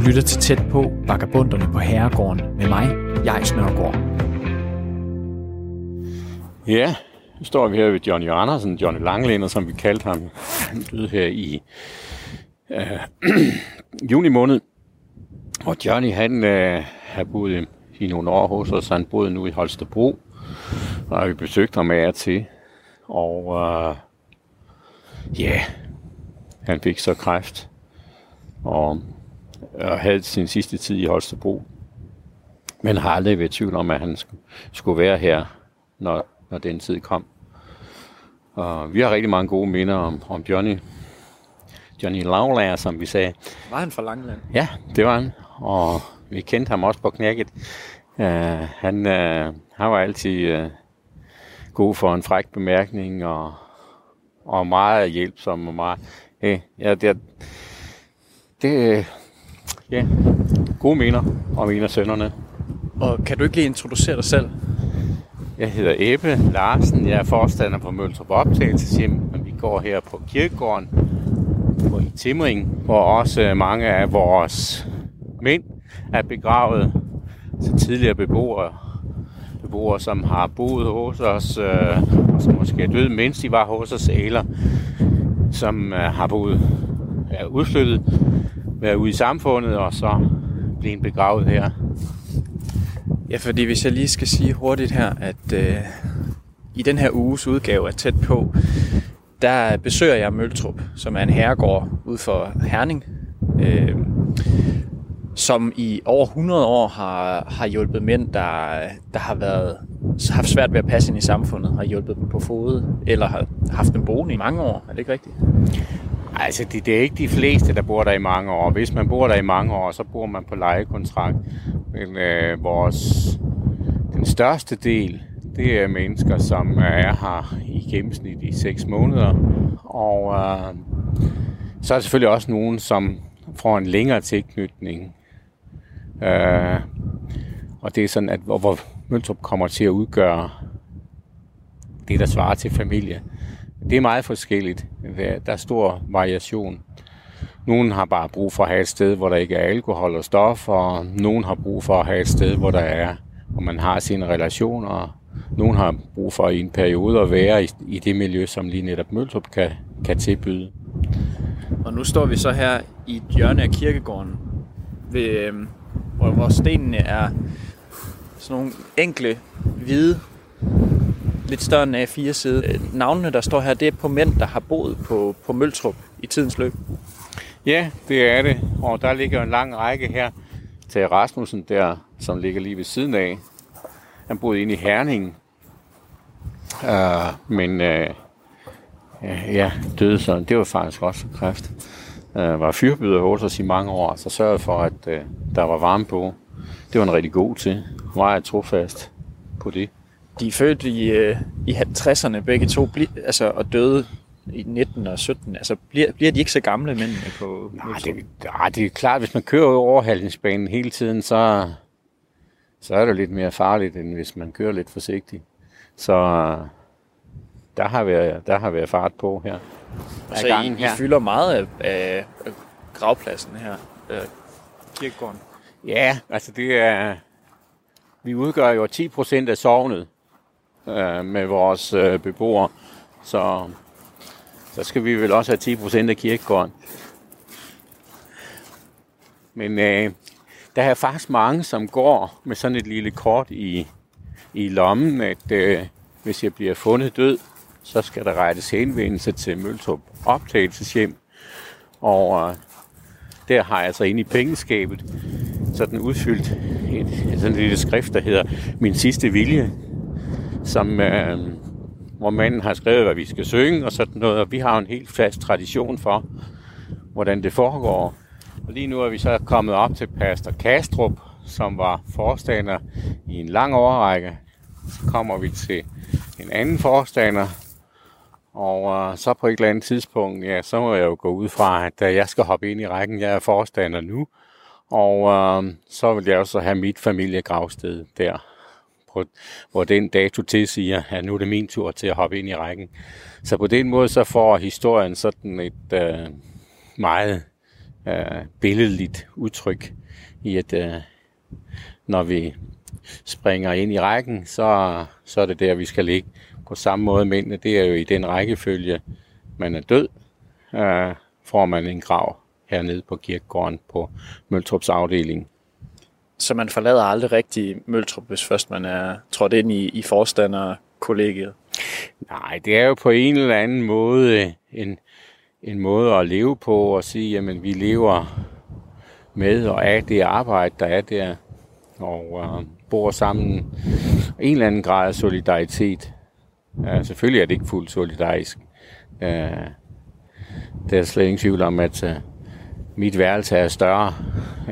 Du lytter til tæt på Vagabunderne på Herregården med mig, jeg Nørgaard. Ja, nu står vi her ved Johnny Andersen, Johnny Langlænder, som vi kaldte ham. Han døde her i øh, juni måned. Og Johnny, han øh, har boet i nogle år hos os. Han boede nu i Holstebro, og vi besøgte ham af til. Og øh, ja, han fik så kræft. Og, og havde sin sidste tid i Holstebro. Men har aldrig været tvivl om, at han skulle være her, når, når den tid kom. Og vi har rigtig mange gode minder om, om Johnny. Johnny Lavlager, som vi sagde. Var han fra Langeland? Ja, det var han. Og vi kendte ham også på knækket. Uh, han, uh, han var altid uh, god for en fræk bemærkning og, og meget hjælpsom og meget... Uh, ja, det, det ja, gode minder om en af sønnerne. Og kan du ikke lige introducere dig selv? Jeg hedder Ebbe Larsen. Jeg er forstander på Møltrup Optagelseshjem, og vi går her på kirkegården på i Timring, hvor også mange af vores mænd er begravet. Så tidligere beboere, beboere som har boet hos os, øh, og som måske er døde, mens de var hos os, eller som øh, har boet er udflyttet, være ude i samfundet, og så blevet begravet her Ja, fordi hvis jeg lige skal sige hurtigt her, at øh, i den her uges udgave er Tæt på, der besøger jeg Møltrup, som er en herregård ud for Herning, øh, som i over 100 år har, har hjulpet mænd, der, der har været haft svært ved at passe ind i samfundet, har hjulpet dem på fod, eller har haft dem boende i mange år. Er det ikke rigtigt? Altså, det, det er ikke de fleste, der bor der i mange år. Hvis man bor der i mange år, så bor man på lejekontrakt. Men øh, vores, den største del, det er mennesker, som er her i gennemsnit i 6 måneder. Og øh, så er der selvfølgelig også nogen, som får en længere tilknytning. Øh, og det er sådan, at hvor, hvor Møntrup kommer til at udgøre det, der svarer til familie. Det er meget forskelligt. Der er stor variation. Nogle har bare brug for at have et sted, hvor der ikke er alkohol og stof, og nogen har brug for at have et sted, hvor der er, hvor man har sine relationer. Nogle har brug for i en periode at være i, i det miljø, som lige netop Møltrup kan, kan tilbyde. Og nu står vi så her i et hjørne af kirkegården, ved, øh, hvor, hvor stenene er sådan nogle enkle, hvide, lidt større end A4 side. Øh, navnene, der står her, det er på mænd, der har boet på, på Møltrup i tidens løb. Ja, det er det. Og der ligger en lang række her til Rasmussen der, som ligger lige ved siden af. Han boede inde i Herning. Uh, men uh, ja, døde sådan. Det var faktisk også kræft. Uh, var fyrbyder hos os i mange år, så sørgede for, at uh, der var varme på. Det var en rigtig god til. Meget trofast på det. De er født i, uh, i 60'erne begge to, altså, og døde i 19 og 17. Altså, bliver, bliver de ikke så gamle mænd på Nej, det, nej, det er klart, hvis man kører overhaldningsbanen hele tiden, så, så er det lidt mere farligt, end hvis man kører lidt forsigtigt. Så der har været, der har været fart på her. Altså, I, I her. fylder meget af, af, af gravpladsen her, øh, kirkegården. Ja, altså det er... Vi udgør jo 10 procent af sovnet øh, med vores øh, beboere, så så skal vi vel også have 10% af kirkegården. Men øh, der er faktisk mange, som går med sådan et lille kort i, i lommen, at øh, hvis jeg bliver fundet død, så skal der rettes henvendelse til Møltrup optagelseshjem. Og øh, der har jeg altså inde i pengeskabet sådan udfyldt et, sådan et lille skrift, der hedder Min sidste vilje, som øh, hvor manden har skrevet, hvad vi skal synge og sådan noget, og vi har en helt fast tradition for, hvordan det foregår. Og lige nu er vi så kommet op til Pastor Kastrup, som var forstander i en lang årrække. Så kommer vi til en anden forstander, og øh, så på et eller andet tidspunkt, ja, så må jeg jo gå ud fra, at øh, jeg skal hoppe ind i rækken. Jeg er forstander nu, og øh, så vil jeg også have mit familiegravsted der på, hvor den dato tilsiger, at nu er det min tur til at hoppe ind i rækken. Så på den måde så får historien sådan et øh, meget øh, billedligt udtryk i, at øh, når vi springer ind i rækken, så, så er det der, vi skal ligge. På samme måde mændene, det er jo i den rækkefølge, man er død, øh, får man en grav hernede på kirkegården på Møltrups afdeling. Så man forlader aldrig rigtig Møltrup, hvis først man er trådt ind i, i forstanderkollegiet? Nej, det er jo på en eller anden måde en, en måde at leve på og sige, jamen vi lever med og af det arbejde, der er der, og øh, bor sammen. En eller anden grad af solidaritet. Uh, selvfølgelig er det ikke fuldt solidarisk. Øh, det er slet ingen tvivl om, at øh, mit værelse er større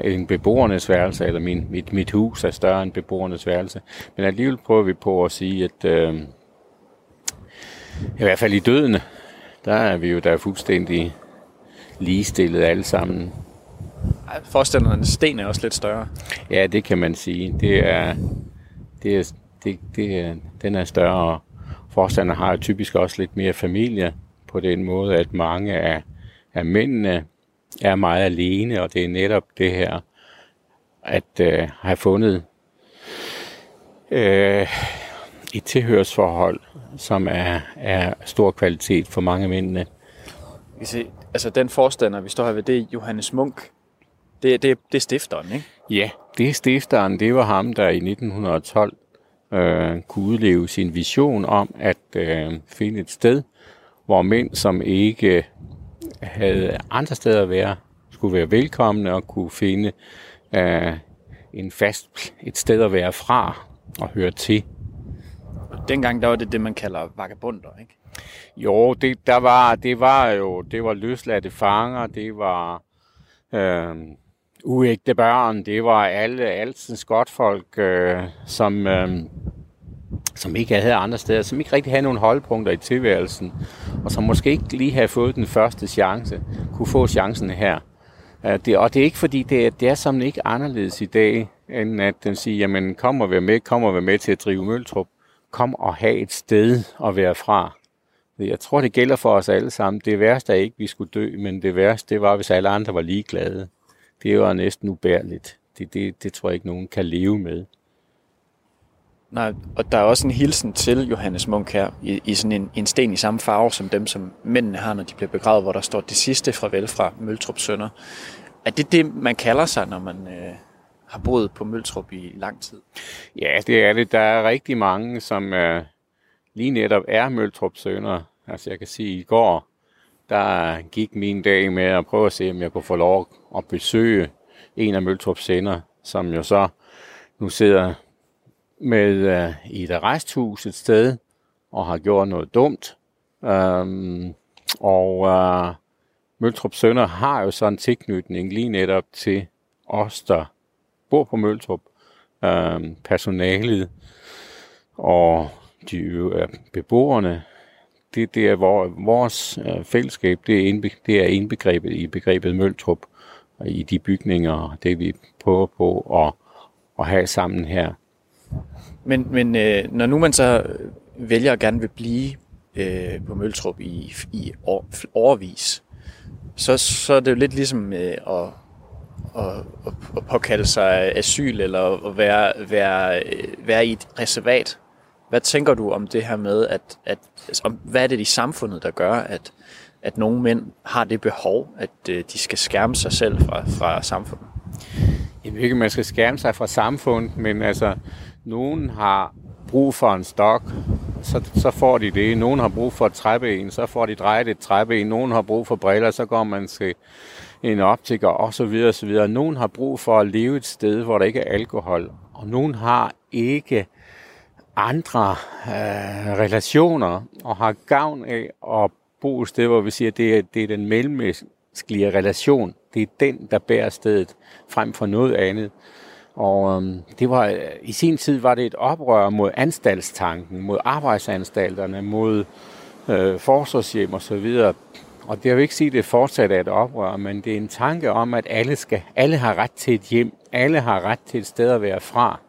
end beboernes værelse, eller min, mit, mit hus er større end beboernes værelse. Men alligevel prøver vi på at sige, at uh, i hvert fald i døden, der er vi jo der er fuldstændig ligestillet alle sammen. Forstandernes sten er også lidt større. Ja, det kan man sige. Det er, det er, det, det er, den er større. Forstander har typisk også lidt mere familie på den måde, at mange af, af mændene er meget alene, og det er netop det her, at øh, have fundet øh, et tilhørsforhold, som er, er stor kvalitet for mange mændene. Vi se, altså den forstander, vi står her ved, det er Johannes Munk. Det, det, det er stifteren, ikke? Ja, det er stifteren. Det var ham, der i 1912 øh, kunne udleve sin vision om at øh, finde et sted, hvor mænd, som ikke havde andre steder at være, skulle være velkomne og kunne finde øh, en fast, et sted at være fra og høre til. Og dengang der var det det, man kalder vagabunder, ikke? Jo, det, der var, det var jo det var løsladte fanger, det var øh, uægte børn, det var alle altens godtfolk, øh, som, øh, som ikke havde andre steder, som ikke rigtig havde nogen holdpunkter i tilværelsen, og som måske ikke lige havde fået den første chance, kunne få chancen her. Det, og det er ikke fordi, det er, det er som ikke anderledes i dag, end at den siger, jamen kom og vær med, kom og vær med til at drive Møltrup, kom og have et sted at være fra. Jeg tror, det gælder for os alle sammen. Det værste er ikke, at vi skulle dø, men det værste, det var, hvis alle andre var ligeglade det var næsten ubærligt. Det, det, det tror jeg ikke, nogen kan leve med. Nej, og der er også en hilsen til Johannes Munk her, i, i sådan en, en sten i samme farve som dem, som mændene har, når de bliver begravet, hvor der står det sidste fra fra Møltrup Sønder. Er det det, man kalder sig, når man øh, har boet på Møltrup i lang tid? Ja, det er det. Der er rigtig mange, som øh, lige netop er Møltrup Sønder. Altså jeg kan sige, i går der gik min dag med at prøve at se, om jeg kunne få lov at besøge en af Møltrups sender, som jo så nu sidder med øh, i et arresthus et sted, og har gjort noget dumt. Øhm, og øh, Møltrup Sønder har jo sådan en tilknytning lige netop til os, der bor på Møltrup, øhm, personalet og de uh, beboerne, det, det er hvor, vores øh, fællesskab, det er, indbe, det er indbegrebet i begrebet Møltrup, og i de bygninger, det vi prøver på at, at have sammen her. Men, men øh, når nu man så vælger at gerne vil blive øh, på Møltrup i, i år, overvis, så, så er det jo lidt ligesom øh, at, at, at, at påkalde sig asyl, eller at være, være, øh, være i et reservat, hvad tænker du om det her med, at, at altså, om, hvad er det i samfundet, der gør, at, at nogle mænd har det behov, at øh, de skal skærme sig selv fra, fra samfundet? Jeg ved ikke, man skal skærme sig fra samfundet, men altså, nogen har brug for en stok, så, så får de det. Nogen har brug for et træben, så får de drejet et træben. Nogen har brug for briller, så går man til en optiker og så videre, og så videre. Nogen har brug for at leve et sted, hvor der ikke er alkohol, og nogen har ikke andre øh, relationer og har gavn af at bo et sted, hvor vi siger, at det er, det er den mellemmenneskelige relation. Det er den, der bærer stedet frem for noget andet. Og øhm, det var, øh, i sin tid var det et oprør mod anstaltstanken, mod arbejdsanstalterne, mod øh, forsvarshjem og så videre. Og det vil ikke sige, at det fortsat er et oprør, men det er en tanke om, at alle, skal, alle har ret til et hjem. Alle har ret til et sted at være fra.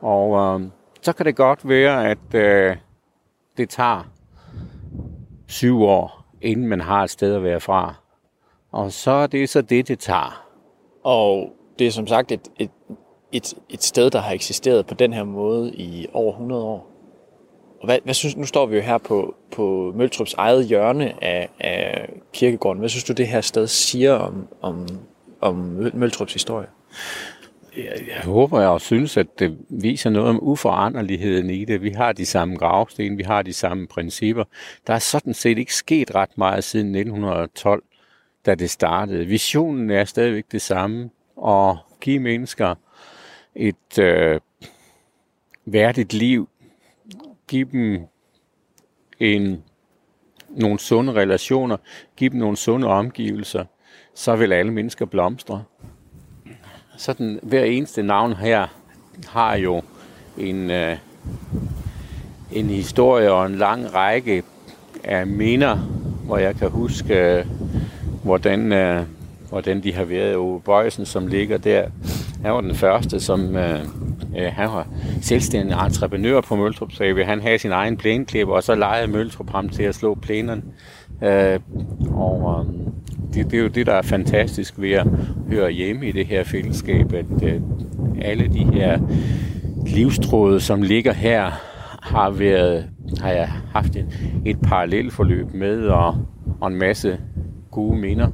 Og øh, så kan det godt være, at øh, det tager syv år, inden man har et sted at være fra. Og så er det så det, det tager. Og det er som sagt et, et, et, et sted, der har eksisteret på den her måde i over 100 år. Og hvad, hvad synes, nu står vi jo her på, på Møltrups eget hjørne af, af kirkegården. Hvad synes du, det her sted siger om, om, om Møltrups historie? Jeg, jeg håber jeg og synes, at det viser noget om uforanderligheden i det. Vi har de samme gravsten, vi har de samme principper. Der er sådan set ikke sket ret meget siden 1912, da det startede. Visionen er stadigvæk det samme, at give mennesker et øh, værdigt liv, Giv dem en, nogle sunde relationer, Giv dem nogle sunde omgivelser, så vil alle mennesker blomstre. Sådan hver eneste navn her har jo en, øh, en historie og en lang række af minder, hvor jeg kan huske, øh, hvordan, øh, hvordan de har været. Ove Bøjsen, som ligger der, han var den første, som øh, øh, han var selvstændig entreprenør på Møltrup, så han havde sin egen plæneklipper, og så lejede Møltrup ham til at slå plænerne. Øh, og øh, det, det er jo det, der er fantastisk ved at høre hjemme i det her fællesskab, at øh, alle de her livstråde, som ligger her, har været har jeg haft et, et parallelt forløb med, og, og en masse gode minder.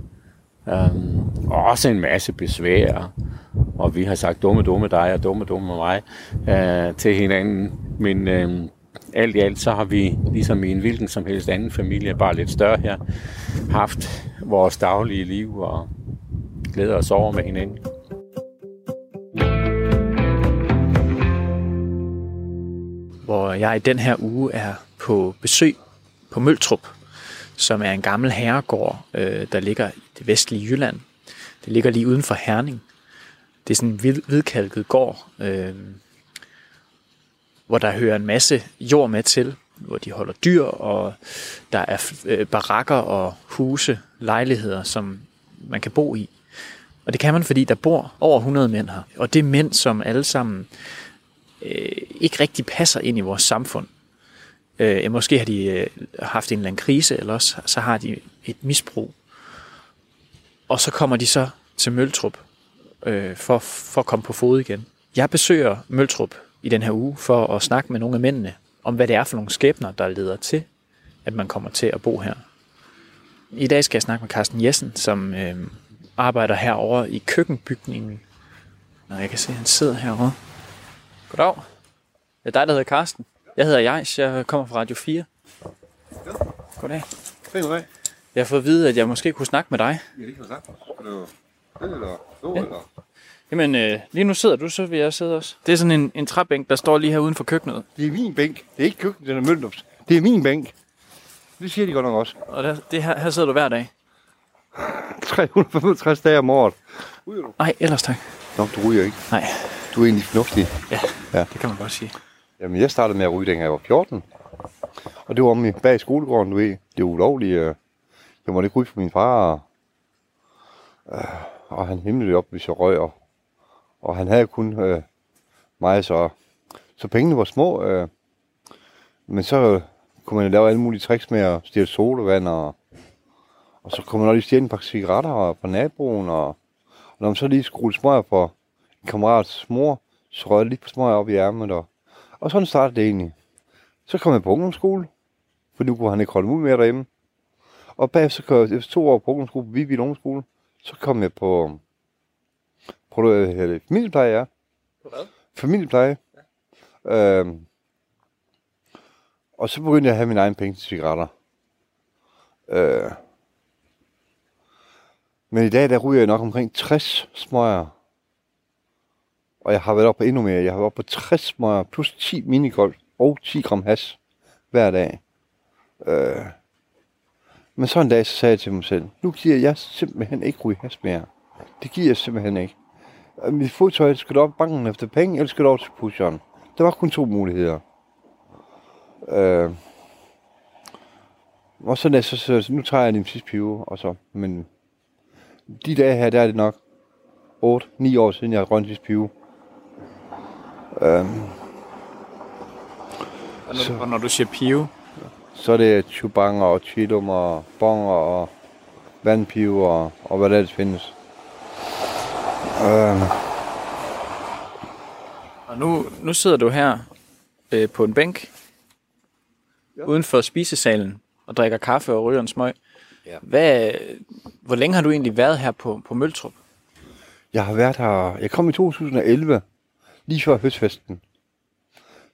Um, og også en masse besvær. Og vi har sagt dumme, dumme dig og dumme, dumme mig uh, til hinanden. Men uh, alt i alt, så har vi, ligesom i en hvilken som helst anden familie, bare lidt større her, haft vores daglige liv og glæder os over med hinanden. Hvor jeg i den her uge er på besøg på Møltrup, som er en gammel herregård, øh, der ligger i det vestlige Jylland. Det ligger lige uden for Herning. Det er sådan en hvidkalket gård, øh, hvor der hører en masse jord med til, hvor de holder dyr, og der er øh, barakker og huse, lejligheder, som man kan bo i. Og det kan man, fordi der bor over 100 mænd her. Og det er mænd, som alle sammen øh, ikke rigtig passer ind i vores samfund. Øh, måske har de øh, haft en eller anden krise, eller også så har de et misbrug. Og så kommer de så til Møltrup øh, for, for at komme på fod igen. Jeg besøger Møltrup i den her uge for at snakke med nogle af mændene om, hvad det er for nogle skæbner, der leder til, at man kommer til at bo her. I dag skal jeg snakke med Carsten Jessen, som øh, arbejder herovre i køkkenbygningen. Og jeg kan se, at han sidder herovre. Goddag. Det er dig, der hedder Carsten. Jeg hedder Jais, jeg kommer fra Radio 4. Ja. Goddag. Goddag. Jeg har fået at vide, at jeg måske kunne snakke med dig. Ja, det kan du sagtens. Er du eller stå, ja. eller? Jamen, øh, lige nu sidder du, så vil jeg sidde også. Det er sådan en, en træbænk, der står lige her uden for køkkenet. Det er min bænk. Det er ikke køkkenet, den er Møldrups. Det er min bænk. Det siger de godt nok også. Og der, det her, her sidder du hver dag? 365 dage om året. Du? Nej, ellers tak. Nå, du ryger ikke. Nej. Du er egentlig fornuftig. Ja, ja, det kan man godt sige. Jamen, jeg startede med at ryge, dengang jeg var 14. Og det var om bag skolegården, du ved. Det var ulovligt. Øh. Jeg måtte ikke ryge for min far. Øh, og han himlede op, hvis jeg røg. Og, og han havde kun øh, mig, så, så pengene var små. Øh. Men så øh, kunne man lave alle mulige tricks med at stjæle sodavand, og, og så kunne man også lige stjæle en pakke cigaretter fra naboen, og, og når man så lige skruede smøger på en kammerats mor, så røg jeg lige på smøger op i ærmet, og, og sådan startede det egentlig. Så kom jeg på ungdomsskole, for nu kunne han ikke holde ud mere derhjemme. Og bagefter kom jeg efter to år på ungdomsskole, på Viby Ungdomsskole, så kom jeg på, på det, familiepleje, ja. På hvad? Familiepleje. Ja. Øhm, og så begyndte jeg at have min egen penge til cigaretter. Øh. Men i dag, der ryger jeg nok omkring 60 smøger. Og jeg har været oppe på endnu mere. Jeg har været oppe på 60 smøger, plus 10 minigolf og 10 gram has hver dag. Øh. Men så en dag, så sagde jeg til mig selv, nu giver jeg simpelthen ikke ryge has mere. Det giver jeg simpelthen ikke. Øh, mit fodtøj skal op banken efter penge, eller skal over til pusheren. Der var kun to muligheder. Øh, og så, så, så, så, nu tager jeg den sidste pive, og så, men de dage her, der er det nok 8-9 år siden, jeg har grønt sidste pive. Øh, og, når, så, og når du siger pive? Så er det chubanger og chilum og bonger og vandpive og, og hvad der ellers findes. Øh, Og nu, nu sidder du her øh, på en bænk ja. uden for spisesalen og drikker kaffe og ryger en smøg. Ja. Hvad, hvor længe har du egentlig været her på, på Møltrup? jeg har været her, jeg kom i 2011, lige før høstfesten.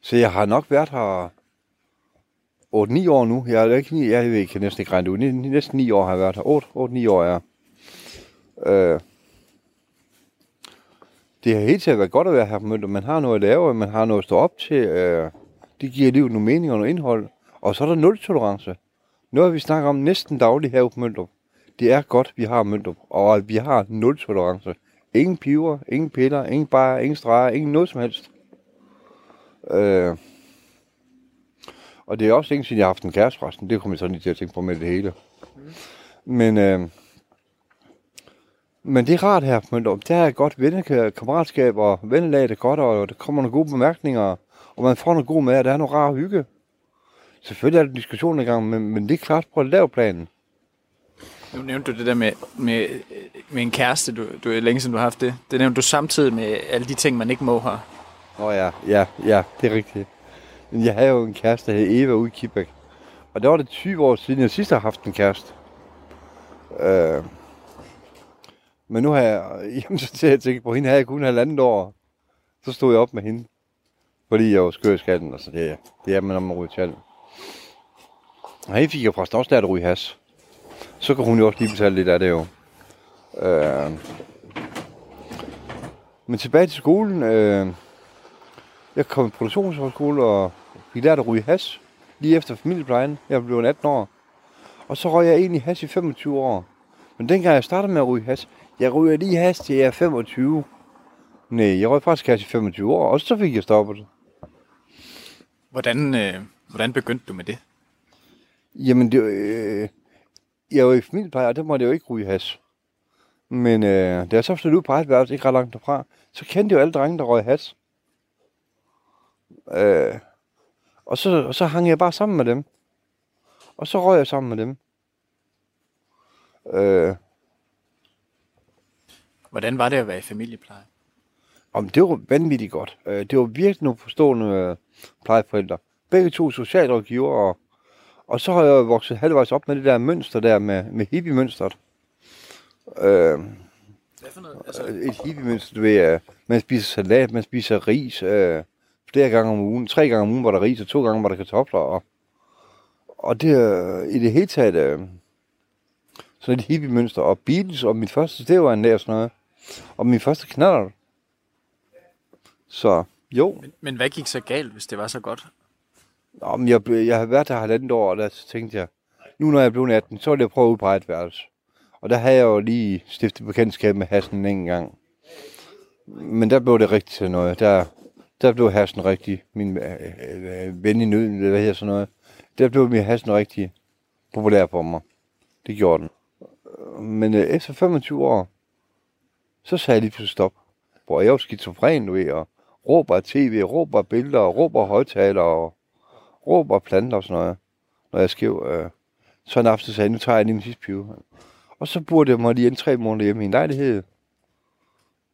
Så jeg har nok været her 8-9 år nu. Jeg, er ikke, jeg, ved, jeg kan næsten ikke regne det ud. Næsten 9 år har jeg været her. 8-9 år er. Øh, det har helt sikkert været godt at være her på Mønter. Man har noget at lave, man har noget at stå op til. Øh, det giver livet nogle mening og noget indhold. Og så er der nul tolerance. Noget, vi snakker om næsten dagligt her på Mønter. Det er godt, vi har Mønter. Og at vi har nul tolerance. Ingen piver, ingen piller, ingen bare, ingen streger, ingen noget som helst. Øh, og det er også længe siden, jeg har haft en kæreste forresten. Det kommer jeg sådan lige til at tænke på med det hele. Men, øh, men det er rart her på Mønterup. Der er et godt venne, kammeratskab og vennelag, det er godt, og der kommer nogle gode bemærkninger, og man får noget god mad, og der er noget rar hygge. Selvfølgelig er der diskussioner i gang, men, men det er klart på lavplanen. planen. Nu nævnte du det der med, med, med en kæreste, du, du er længe siden du har haft det. Det nævnte du samtidig med alle de ting, man ikke må her. Nå ja, ja, ja, det er rigtigt. Men jeg havde jo en kæreste, der hed Eva ude i Kibæk. Og der var det 20 år siden, jeg sidst har haft en kæreste. Øh, men nu har jeg, jamen så til at tænke på, hende havde jeg kun halvandet år. Så stod jeg op med hende. Fordi jeg var skør i skatten, og så det, det er man, når man ryger til. Og hende fik jeg forresten også lært at ryge has. Så kan hun jo også lige betale lidt af det jo. Øh, men tilbage til skolen. Øh, jeg kom på produktionshøjskole og fik lært at ryge has. Lige efter familieplejen. Jeg blev 18 år. Og så røg jeg egentlig has i 25 år. Men dengang jeg startede med at ryge has, jeg ryger lige has til jeg er 25. Nej, jeg røg faktisk has i 25 år, og så fik jeg stoppet det. Hvordan, øh, hvordan begyndte du med det? Jamen, det, øh, jeg var i familiepleje, og der måtte jeg jo ikke ryge has. Men øh, da jeg så flyttede ud på eget værelse, ikke ret langt derfra, så kendte jeg jo alle drenge, der røg has. Øh, og, så, og så hang jeg bare sammen med dem. Og så røg jeg sammen med dem. Øh, Hvordan var det at være i familiepleje? Om det var vanvittigt godt. Øh, Det var virkelig nogle forstående øh, plejeforældre. Begge to socialrådgiver, og, og så har jeg vokset halvvejs op med det der mønster der med, med hippie-mønstret. Øh, Hvad for noget? Altså, et hippie-mønster, du ved, øh, man spiser salat, man spiser ris øh, flere gange om ugen. Tre gange om ugen var der ris, og to gange var der kartofler. Og, og det er i det hele taget øh, sådan et hippie-mønster. Og Beatles, og mit første, en der sådan noget. Og min første knaller. Så jo, men, men hvad gik så galt, hvis det var så godt? Om jeg, jeg har været der halvandet år, og der tænkte jeg, nu når jeg blev 18, så vil jeg prøve ud på et værelse. Og der havde jeg jo lige stiftet bekendtskab med hassen en gang. Men der blev det rigtigt til noget. Der, der blev hassen rigtig, min øh, øh, ven i nøden, eller hvad hedder sådan noget. Der blev min hassen rigtig populær for mig. Det gjorde den. Men øh, efter 25 år, så sagde jeg lige pludselig stop. Hvor jeg var skizofren, du ved, og råber tv, råber billeder, og råber højtalere, højtaler, og råber og planter og sådan noget, når jeg skrev. Øh, så en aften sagde jeg, nu tager jeg lige min sidste pive. Og så burde jeg mig lige en tre måneder hjemme i en lejlighed.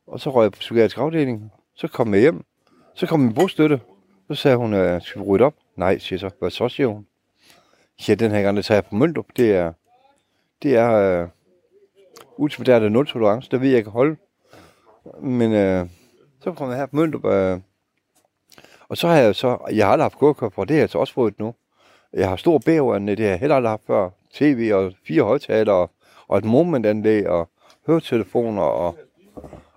Og så røg jeg på psykiatrisk afdeling. Så kom jeg hjem. Så kom min bostøtte. Så sagde hun, øh, skal vi rydde op? Nej, siger jeg så. Hvad så, siger hun. Ja, den her gang, der tager jeg på Møndrup. Det er, det er øh, ultimat, der er nul tolerance. Der ved jeg kan holde. Men øh, så kom jeg her på Møndrup. Øh, og så har jeg så, jeg har aldrig haft kørekort og det har jeg så også fået nu. Jeg har stor bæverne, det har jeg heller aldrig haft før. TV og fire højtalere og et momentanlæg og høretelefoner og,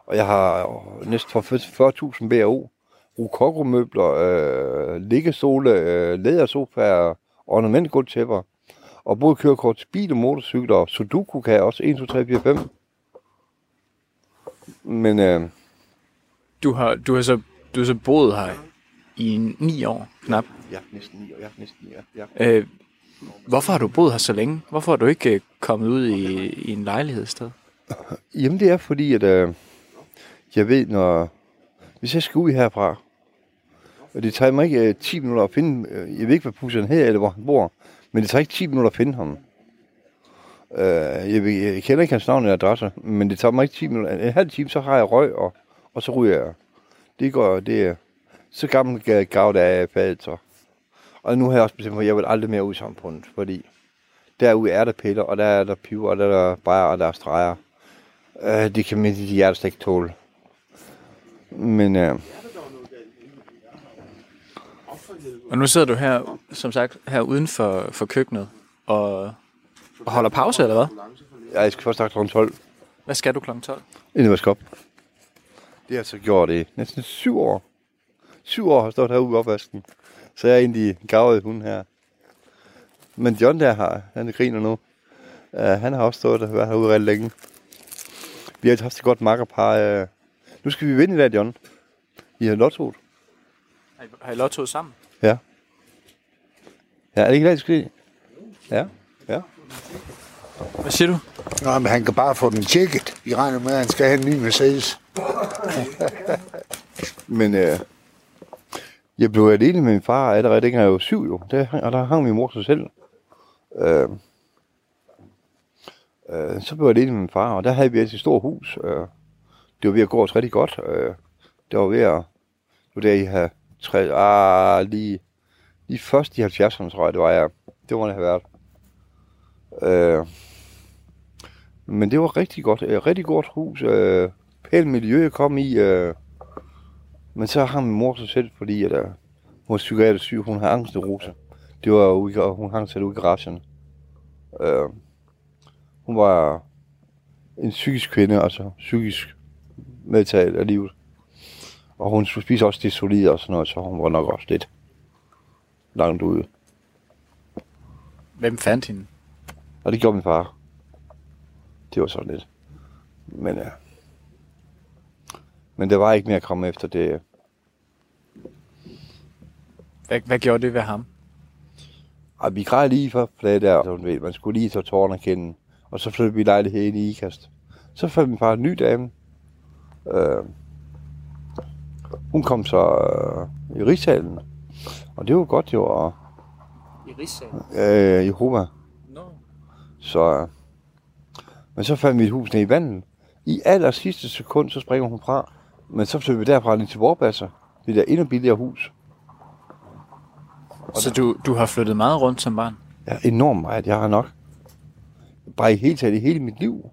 og jeg har næsten 40.000 BAO. Rokoko-møbler, øh, liggestole, øh, lædersofaer, ornamentgulvtæpper. Og både kørekort til bil og motorcykler, og Sudoku kan jeg også 1, 2, 3, 4, 5. Men øh, Du har, du har, så, du har så boet her i ni år, knap. ja, næsten 9 år, ja, næsten 9 år, ja. Øh, hvorfor har du boet her så længe? Hvorfor er du ikke øh, kommet ud i, i en lejlighed et sted? Jamen det er fordi, at øh, jeg ved, når... Hvis jeg skal ud herfra, og det tager mig ikke øh, 10 minutter at finde... Øh, jeg ved ikke, hvad pusseren hedder, eller hvor han bor, men det tager ikke 10 minutter at finde ham. Øh, jeg, ved- jeg kender ikke hans navn eller adresse, men det tager mig ikke 10 minutter. En halv time, så har jeg røg, og, og så ryger jeg. Det går, det så gammel ga- gav der er fadet så. Og nu har jeg også bestemt mig, at jeg vil aldrig mere ud i samfundet, fordi derude er der piller, og der er der piver, og der er der bajer, og der er streger. Øh, det kan min hjerte slet ikke tåle. Men øh, Og nu sidder du her, som sagt, her uden for, for køkkenet og, og holder pause, eller hvad? jeg skal først kl. 12, Hvad skal du kl. 12? inden jeg vasker op. Det har jeg så gjort i næsten syv år. Syv år har stået herude i opvasken. Så jeg er egentlig gavet hund her. Men John der har, han griner nu. Uh, han har også stået og været herude rigtig længe. Vi har haft et godt makkerpar. Uh, nu skal vi vinde i dag, John. I har lottoet. Har I, har I lottoet sammen? Ja. Ja, er det ikke det, skal? Ja, ja. Hvad siger du? Nå, men han kan bare få den tjekket. Vi regner med, at han skal have en ny Mercedes. Men øh, jeg blev alene med min far allerede dengang jeg var syv jo. Der, og der hang min mor sig selv. Øh, øh, så blev jeg alene med min far, og der havde vi et stort hus. Øh, det var ved at gå os rigtig godt. Øh, det var ved at... Det var der, I havde tre... Ah, lige, lige først i 70'erne, tror jeg, det var jeg. Det må det have været. Øh, men det var rigtig godt. Et rigtig godt hus. Øh, pænt miljø, jeg kom i. Øh, men så har min mor sig selv, fordi at, uh, hun var psykiatrisk syg, hun har angstneurose. Det var ude, og hun hang sig ude i garagen. Uh, hun var en psykisk kvinde, altså psykisk medtaget af livet. Og hun spiser også det solide og sådan noget, så hun var nok også lidt langt ude. Hvem fandt hende? Og det gjorde min far. Det var sådan lidt. Men, ja. men der var ikke mere at komme efter det. Hvad, hvad gjorde det ved ham? Og vi græd lige for på det der, så du ved, man skulle lige tage tårerne og kende. Og så flyttede vi lejlighed ind i IKAST. Så fandt min far en ny dame. Øh, hun kom så øh, i Rigssalen. Og det var godt jo, og I Rigssal. øh, i Roma. No. Så, øh, men så fandt vi et hus nede i vandet. I aller sidste sekund, så springer hun fra. Men så flyttede vi derfra lige til Vorbasse. Det der endnu billigere hus. Så du, du har flyttet meget rundt som barn? Ja, enormt meget. Jeg har nok. Bare i hele taget, i hele mit liv.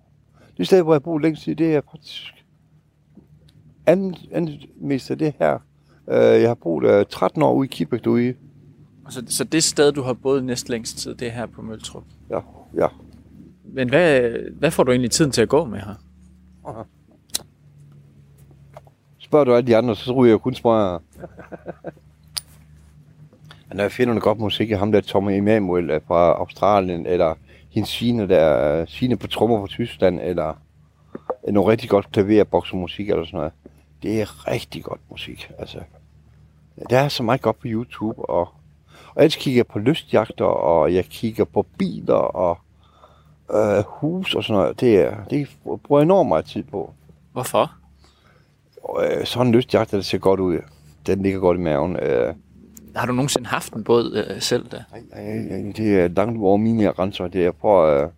Det sted, hvor jeg bor længst tid, det er faktisk andet, andet mest af det her. Uh, jeg har boet uh, 13 år ude i Kibæk derude. Så, så det sted, du har boet næst længst tid, det er her på Møltrup. Ja, ja. Men hvad, hvad får du egentlig tiden til at gå med her? Spørger du alle de andre, så ryger jeg kun smøger. Når jeg finder noget godt musik af ham der Tommy Emanuel øh, fra Australien, eller hendes Sine der, øh, Sine på trommer fra Tyskland, eller øh, noget rigtig godt klaverboksemusik eller sådan noget. Det er rigtig godt musik, altså. Der er så meget godt på YouTube, og, og ellers kigger jeg på lystjagter, og jeg kigger på biler, og øh, hus og sådan noget. Det, er, det bruger jeg enormt meget tid på. Hvorfor? Øh, sådan en lystjagt, der ser godt ud. Den ligger godt i maven. Øh, Har du nogensinde haft en båd øh, selv da? øh, det er langt over mine grænser. Det er for, øh,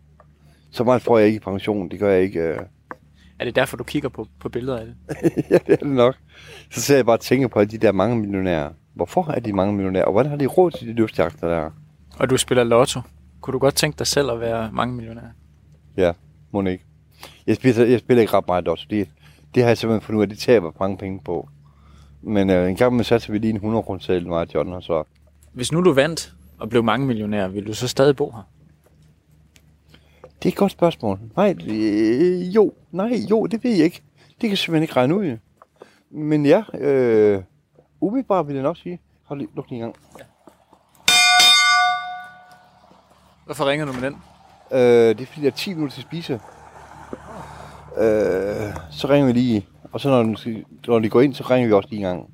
så meget får jeg ikke i pension. Det gør jeg ikke. Øh. Er det derfor, du kigger på, på billeder af det? ja, det er det nok. Så ser jeg bare og tænker på de der mange millionærer. Hvorfor er de mange millionærer? Og hvordan har de råd til de lystjagter der? Og du spiller lotto. Kunne du godt tænke dig selv at være mange millionær? Ja, må ikke. Jeg spiller, jeg spiller ikke ret meget også. Det, det har jeg simpelthen fundet ud af, det taber mange penge på. Men øh, en gang med satser vi lige en 100 kroner selv meget, John, og så Hvis nu du vandt og blev mange millionær, ville du så stadig bo her? Det er et godt spørgsmål. Nej, øh, jo, nej, jo, det ved jeg ikke. Det kan jeg simpelthen ikke regne ud. Men ja, øh, umiddelbart vil jeg nok sige. Hold lige, luk lige en gang. Hvorfor ringer du med den? Øh, det er fordi, der er 10 minutter til at spise. Øh, så ringer vi lige, og så når, den, når de går ind, så ringer vi også lige en gang.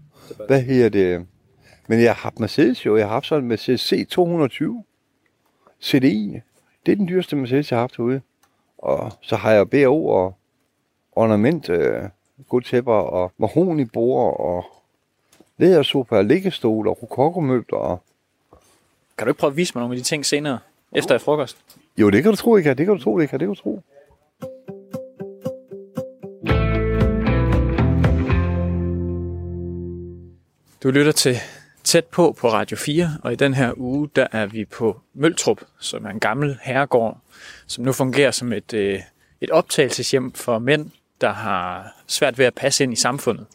Hvad hedder det? Men jeg har haft Mercedes jo. Jeg har haft sådan en Mercedes C220 CDI. Det er den dyreste Mercedes, jeg har haft herude. Og så har jeg BO og ornament, øh, gulvtæpper og mahonibord og lædersofa og liggestol og rokokomøbler og Kan du ikke prøve at vise mig nogle af de ting senere? Efter frokost? Jo, det kan du tro, ikke? Det kan du tro, det kan, det kan du tro. Du lytter til Tæt på på Radio 4, og i den her uge, der er vi på Møltrup, som er en gammel herregård, som nu fungerer som et, øh, et optagelseshjem for mænd, der har svært ved at passe ind i samfundet.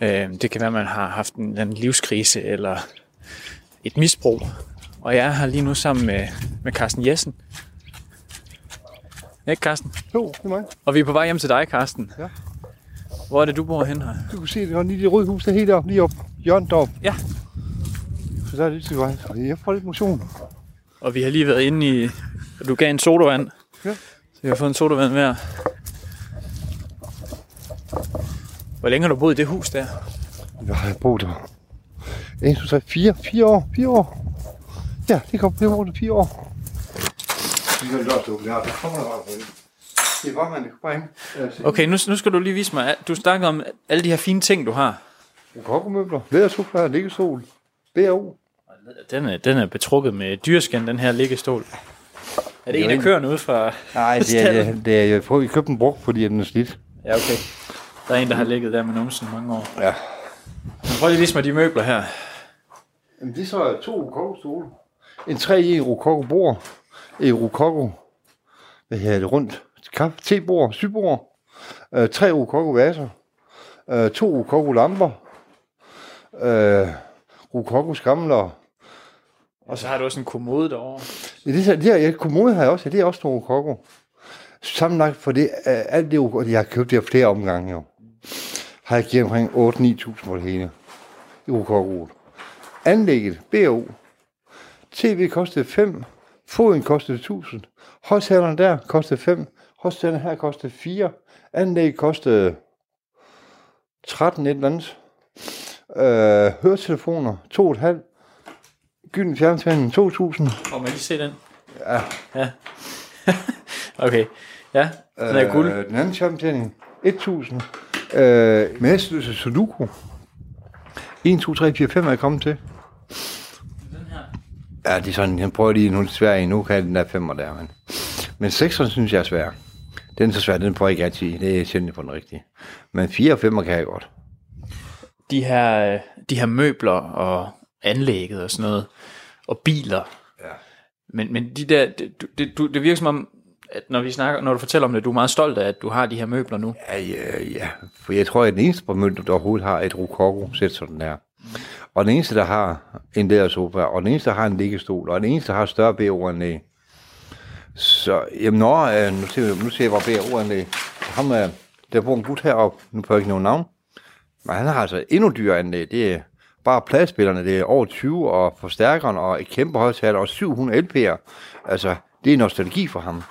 Øh, det kan være, at man har haft en, en livskrise eller et misbrug. Og jeg er her lige nu sammen med, med Carsten Jessen. Ikke, Carsten? Jo, det er mig. Og vi er på vej hjem til dig, Carsten. Ja. Hvor er det, du bor hen her? Du kan se, det er lige det røde hus, der er helt op, lige op. Hjørnet op. Ja. Så der er til vej. Og jeg får lidt motion. Og vi har lige været inde i... Du gav en sodavand. Ja. Så jeg har fået en sodavand mere. Hvor længe har du boet i det hus der? Jeg har boet der. 1, 2, 3, 4, 4 år. 4 år. Ja, det kommer på over fire år. Det er godt, du. Der kommer der bare Det er bare ind. Okay, nu, nu skal du lige vise mig. Du snakker om alle de her fine ting, du har. Kokkemøbler, lædersofaer, liggestol, BAO. Den er, den er betrukket med dyrskin, den her liggestol. Er det Jo, en af køerne ude fra... Nej, det er, det, er- det er, jeg prøver, vi købte den brugt, fordi den er slidt. Ja, okay. Der er en, der har ligget der med numsen mange år. Ja. Men Prøv lige at vise mig de møbler her. Jamen, det er så to rokoko-stole. En 3 i rokoko-bord. Et rokoko, hvad hedder det, rundt kaffe, tebord, sybord. Øh, tre rokoko-vaser. Øh, to rokoko-lamper. Øh, rokoko-skamler. Og så har du også en kommode derovre. Ja, det, er- det her, ja, kommode har jeg også, ja, det er også nogle rokoko. Sammenlagt for det, øh, alt det rokoko, jeg har købt det flere omgange jo, har jeg givet omkring 8-9.000 for det hele i rokoko. Anlægget, BO, TV kostede 5, foden kostede 1000, højtalerne der kostede 5, højtalerne her kostede 4, anlægget kostede 13 et eller andet, øh, høretelefoner 2,5, gylden fjernsyn 2000, Og man lige se den? Ja. Ja. okay. Ja, den er guld. Øh, den anden champion 1000. Øh, med hæsteløse Sudoku. 1, 2, 3, 4, 5 er jeg kommet til. Den her. Ja, det er sådan, jeg prøver lige nu svær en. Nu kan den der 5'er der, men... Men 6'eren synes jeg er svær. Den er så svær, den prøver jeg ikke altid. Det er sjældent på den rigtige. Men 4 og 5'er kan jeg godt. De her, de her møbler og anlægget og sådan noget, og biler. Ja. Men, men de der, det, det, det virker som om, at når, vi snakker, når du fortæller om det, du er meget stolt af, at du har de her møbler nu. Ja, ja, ja. For jeg tror, at den eneste på mønter, der overhovedet har et rokoko-sæt sådan der. Og den eneste, der har en lædersofa, og den eneste, der har en liggestol, og den eneste, der har større BO-anlæg. Så, jamen, når, øh, nu ser, vi- nu ser jeg bare BO-anlæg. Ham, øh, der bor en gut heroppe, nu får jeg ikke nogen navn, men han har altså endnu dyrere anlæg. Det er bare pladspillerne, det er over 20, og forstærkeren, og et kæmpe højtaler, og 700 LP'er. Altså, det er nostalgi for ham.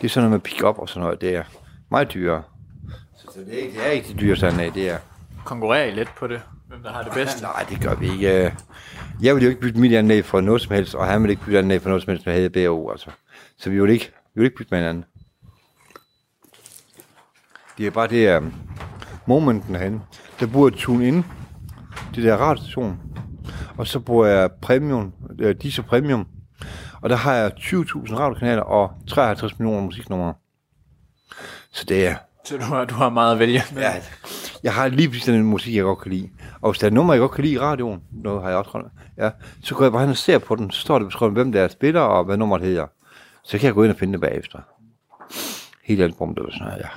Det er sådan noget med pick-up og sådan noget, det er meget dyrere. Så det er ikke, det er ikke det dyreste anlæg, det er... Konkurrerer I lidt på det? Hvem der har det bedste? Nej, det gør vi ikke. Jeg vil jo ikke bytte mit anlæg for noget som helst, og han vil ikke bytte anlæg for noget som helst, med BAO, altså. Så vi vil ikke, vi vil ikke bytte med hinanden. Det er bare det, um, momenten herinde. Der bor jeg tune ind, det der radiostation. Og så bruger jeg premium, uh, disse premium. Og der har jeg 20.000 radiokanaler og 53 millioner musiknumre. Så det er, Så du har, du har meget at vælge med. Ja, jeg har lige præcis den musik, jeg godt kan lide. Og hvis der er nummer, jeg godt kan lide i radioen, noget har jeg også ja, så går jeg bare hen og ser på den, så står det beskrevet, hvem der er spiller, og hvad nummeret hedder. Så kan jeg gå ind og finde det bagefter. Helt album, det var sådan noget, ja.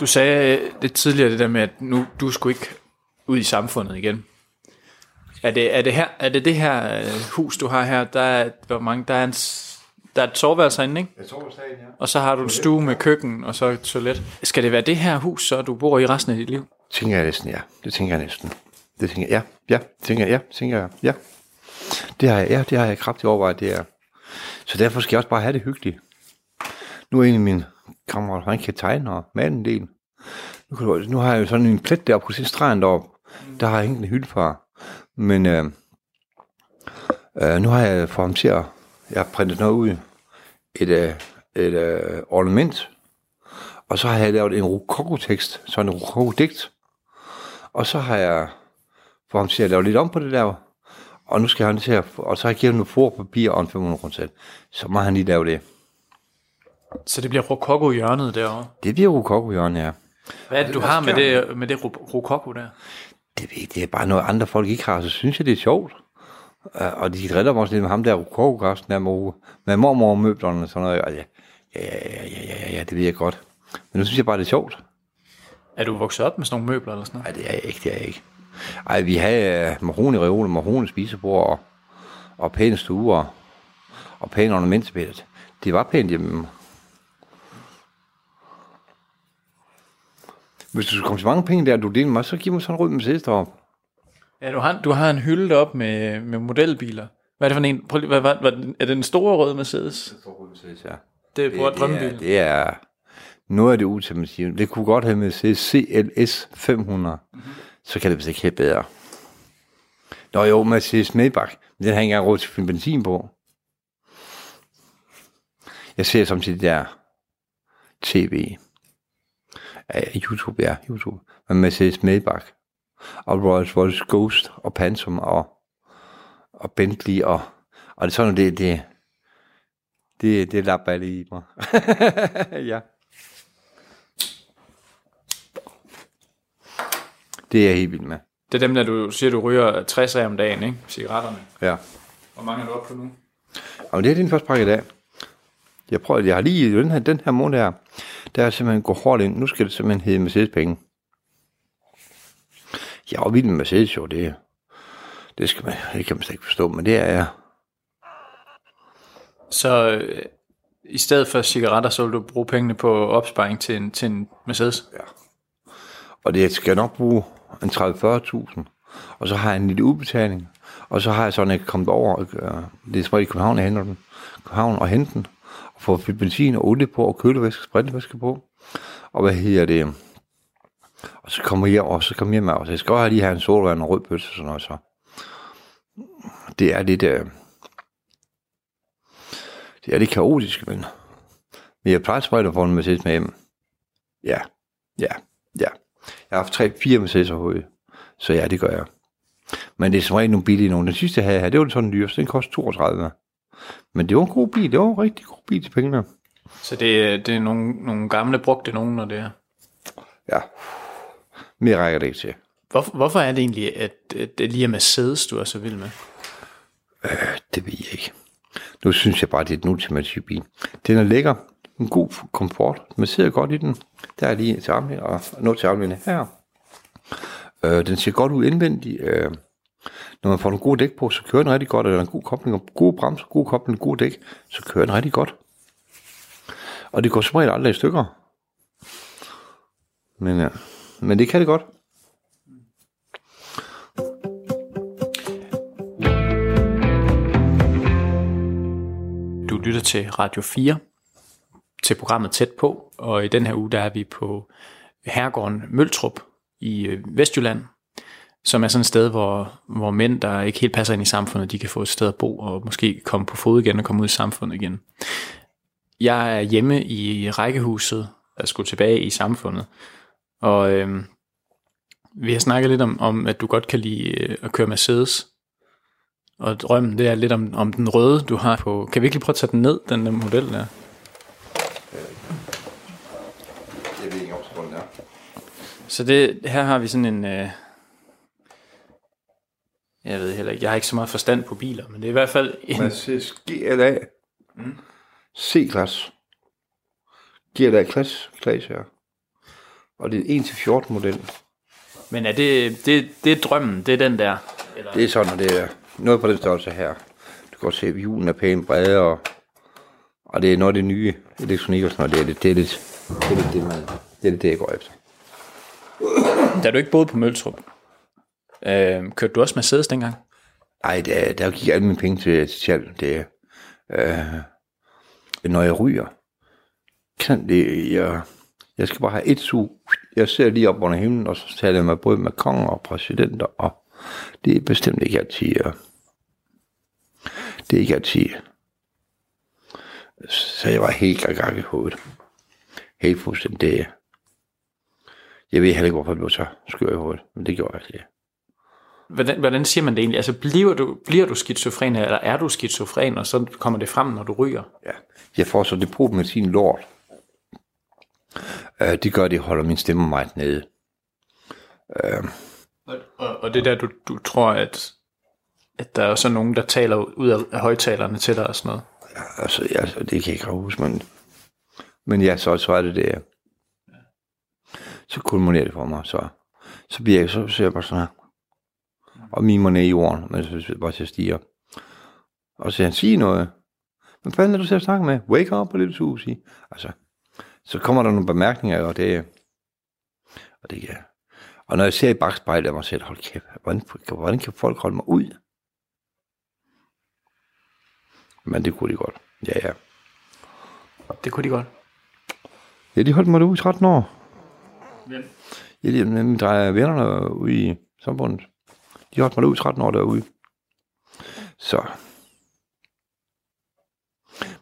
Du sagde øh, lidt tidligere det der med, at nu du skulle ikke ud i samfundet igen. Er det, er det, her, er det det her øh, hus, du har her, der er, hvor mange, der er, en, der er et soveværelse herinde, ikke? Tror, sagen, ja. Og så har du en stue med køkken, og så et toilet. Skal det være det her hus, så du bor i resten af dit liv? Tænker jeg næsten, ja. Det tænker jeg næsten. Det tænker jeg, ja. Ja, tænker jeg, ja. Tænker jeg, ja. Det har jeg, ja, det har jeg kraftigt overvejet, det er. Så derfor skal jeg også bare have det hyggeligt. Nu er en af mine kammerater, han kan tegne og male en del. Nu, kan du, nu har jeg jo sådan en plet deroppe, kunne se stregen deroppe. Der har jeg hængt en hylde fra. Men øh, øh, nu har jeg for ham til at, jeg har printet noget ud. Et, øh, et øh, ornament. Og så har jeg lavet en rokokotekst, sådan en rokokodigt. Og så har jeg for ham til at lave lidt om på det der og nu skal han til at, og så har jeg givet ham noget forpapir og en 500 kroner. Så må han lige lave det. Så det bliver rokoko hjørnet derovre. Det bliver rokoko, Jørgen, ja. Hvad er det, du har med det, med det ro- rokoko der? Det, ved ikke, det er bare noget, andre folk ikke har, så synes jeg, det er sjovt. Øh, Og de driller mig også lidt med ham der rokoko-kasten der med, med mormormøblerne og sådan noget. Og ja, ja, ja, ja, ja, ja, ja, det ved jeg godt. Men nu synes jeg bare, det er sjovt. Er du vokset op med sådan nogle møbler eller sådan noget? Nej, det er jeg ikke, det er jeg ikke. Ej, vi havde uh, mahoni reol, mahoni spisebord og, og pæne stuer og, og pæne ornamentspillet. Det var pænt hjemme. Hvis du skal komme til mange penge der, du deler med mig, så giv mig sådan en rød Mercedes deroppe. Ja, du har, du har en hylde op med, med modelbiler. Hvad er det for en? Prøv, hvad, hvad, hvad, er det en store røde Mercedes? Mercedes, ja. Det er Det, på det, er, det er noget af det ultimative. Det kunne godt have med CLS 500. Mm-hmm. Så kan det vist ikke helt bedre. Nå jo, Mercedes Maybach. Men den har ikke engang råd til at fylde benzin på. Jeg ser samtidig der tv. YouTube, ja, YouTube. Med Mercedes Maybach. Og Rolls Royce Ghost og Pansom og, og Bentley og, og det er sådan, det, det, det, det lapper alle i mig. ja. Det er jeg helt vild med. Det er dem, der du siger, du ryger 60 af om dagen, ikke? Cigaretterne. Ja. Hvor mange er du oppe på nu? Og det er din første pakke i dag. Jeg prøver, jeg har lige den her, den her måned her, der er simpelthen gå hårdt ind. Nu skal det simpelthen hedde Mercedes penge. Jeg er vild med Mercedes jo, det, det, skal man, det kan man slet ikke forstå, men det er jeg. Så øh, i stedet for cigaretter, så vil du bruge pengene på opsparing til en, til en Mercedes? Og det skal jeg nok bruge en 30-40.000. Og så har jeg en lille udbetaling. Og så har jeg sådan, at jeg kan komme over. øh, Det er som i København, jeg henter den. København og hente den. Og få fyldt benzin og olie på, og kølevæske, sprintvæske på. Og hvad hedder det? Og så kommer jeg, og så kommer jeg med, og så jeg skal også lige have en solvand og rød pølse og sådan noget, så. Det er lidt, øh, det er lidt kaotisk, men, men jeg plejer sprøjt at få en Mercedes med hjem. Ja, ja, ja. Jeg har haft tre, fire Mercedes overhovedet. Så ja, det gør jeg. Men det er som regel nogle billige nogle. Den sidste jeg havde her, det var sådan en dyr, så den kostede 32. Men det var en god bil. Det var en rigtig god bil til pengene. Så det, er- det er nogle, nogle gamle brugte nogen, når det er. Ja. Mere rækker det ikke til. Hvor, hvorfor er det egentlig, at, at det lige er Mercedes, du er så vild med? Det ved jeg ikke. Nu synes jeg bare, det er den ultimative bil. Den er lækker. En god komfort. Man sidder godt i den. Der er lige til armlæn og noget til armlæn her. Øh, den ser godt ud indvendigt. Øh, når man får nogle gode dæk på, så kører den rigtig godt. Eller en god kobling, og gode bremser, god kobling, god dæk, så kører den rigtig godt. Og det går som regel aldrig i stykker. Men, ja. Men det kan det godt. Du lytter til Radio 4, til programmet Tæt på, og i den her uge, der er vi på herregården Møltrup i øh, Vestjylland, som er sådan et sted, hvor, hvor mænd, der ikke helt passer ind i samfundet, de kan få et sted at bo, og måske komme på fod igen og komme ud i samfundet igen. Jeg er hjemme i rækkehuset, der skulle tilbage i samfundet, og øh, vi har snakket lidt om, om, at du godt kan lide øh, at køre Mercedes, og drømmen, det er lidt om, om den røde, du har på... Kan vi ikke lige prøve at tage den ned, den der model der? Jeg ved ikke, om den er. Så det, her har vi sådan en... Øh, jeg ved heller ikke, jeg har ikke så meget forstand på biler, men det er i hvert fald en... Mercedes GLA. Mm. C-klasse. GLA klasse, klasse her. Og det er 1-14 model. Men er det, det, det er drømmen, det er den der? Eller? Det er sådan, det er noget på den størrelse her. Du kan godt se, at hjulene er pænt brede, og, og det er noget af det nye elektronik og sådan noget. Det er, lidt- det er lidt det, er lidt det, man, det, er lidt det, jeg går efter. Da du ikke boede på Møltrup, øh, kørte du også Mercedes dengang? Nej, der, der gik alle mine penge til, selv. Det øh, når jeg ryger, kan det, jeg, jeg skal bare have et sug. Jeg ser lige op under himlen, og så taler jeg med både med konger og præsidenter, og det er bestemt ikke altid, øh, det er ikke altid. Så jeg var helt gak i hovedet. Helt fuldstændig. Det, jeg ved heller ikke, hvorfor jeg blev så skør i hovedet, men det gjorde jeg det. hvordan, hvordan siger man det egentlig? Altså, bliver du, bliver du skizofren, eller er du skizofren, og så kommer det frem, når du ryger? Ja. Jeg får så det med sin lort. Øh, det gør, at det holder min stemme meget nede. Øh. Og, og, og det der, du, du tror, at, at der er så nogen, der taler ud af, af højtalerne til dig og sådan noget? Ja, altså, ja, altså, det kan jeg ikke huske, men, men ja, så, så er det det. Så kulminerer det for mig, så, så bliver jeg, så ser jeg bare sådan her. Og mimer ned i jorden, men så bare til at stige Og så han siger noget. Hvad fanden er du til at snakke med? Wake up, lille Susie. Altså, så kommer der nogle bemærkninger, og det, og det ja. Og når jeg ser i bagspejlet af mig selv, hold kæft, hvordan, hvordan kan folk holde mig ud? Men det kunne de godt. Ja, ja. Det kunne de godt. Ja, de holdt mig ud i 13 år. Hvem? Ja, de, mine drejer vennerne ude i samfundet. De holdt mig ud 13 år derude. Så.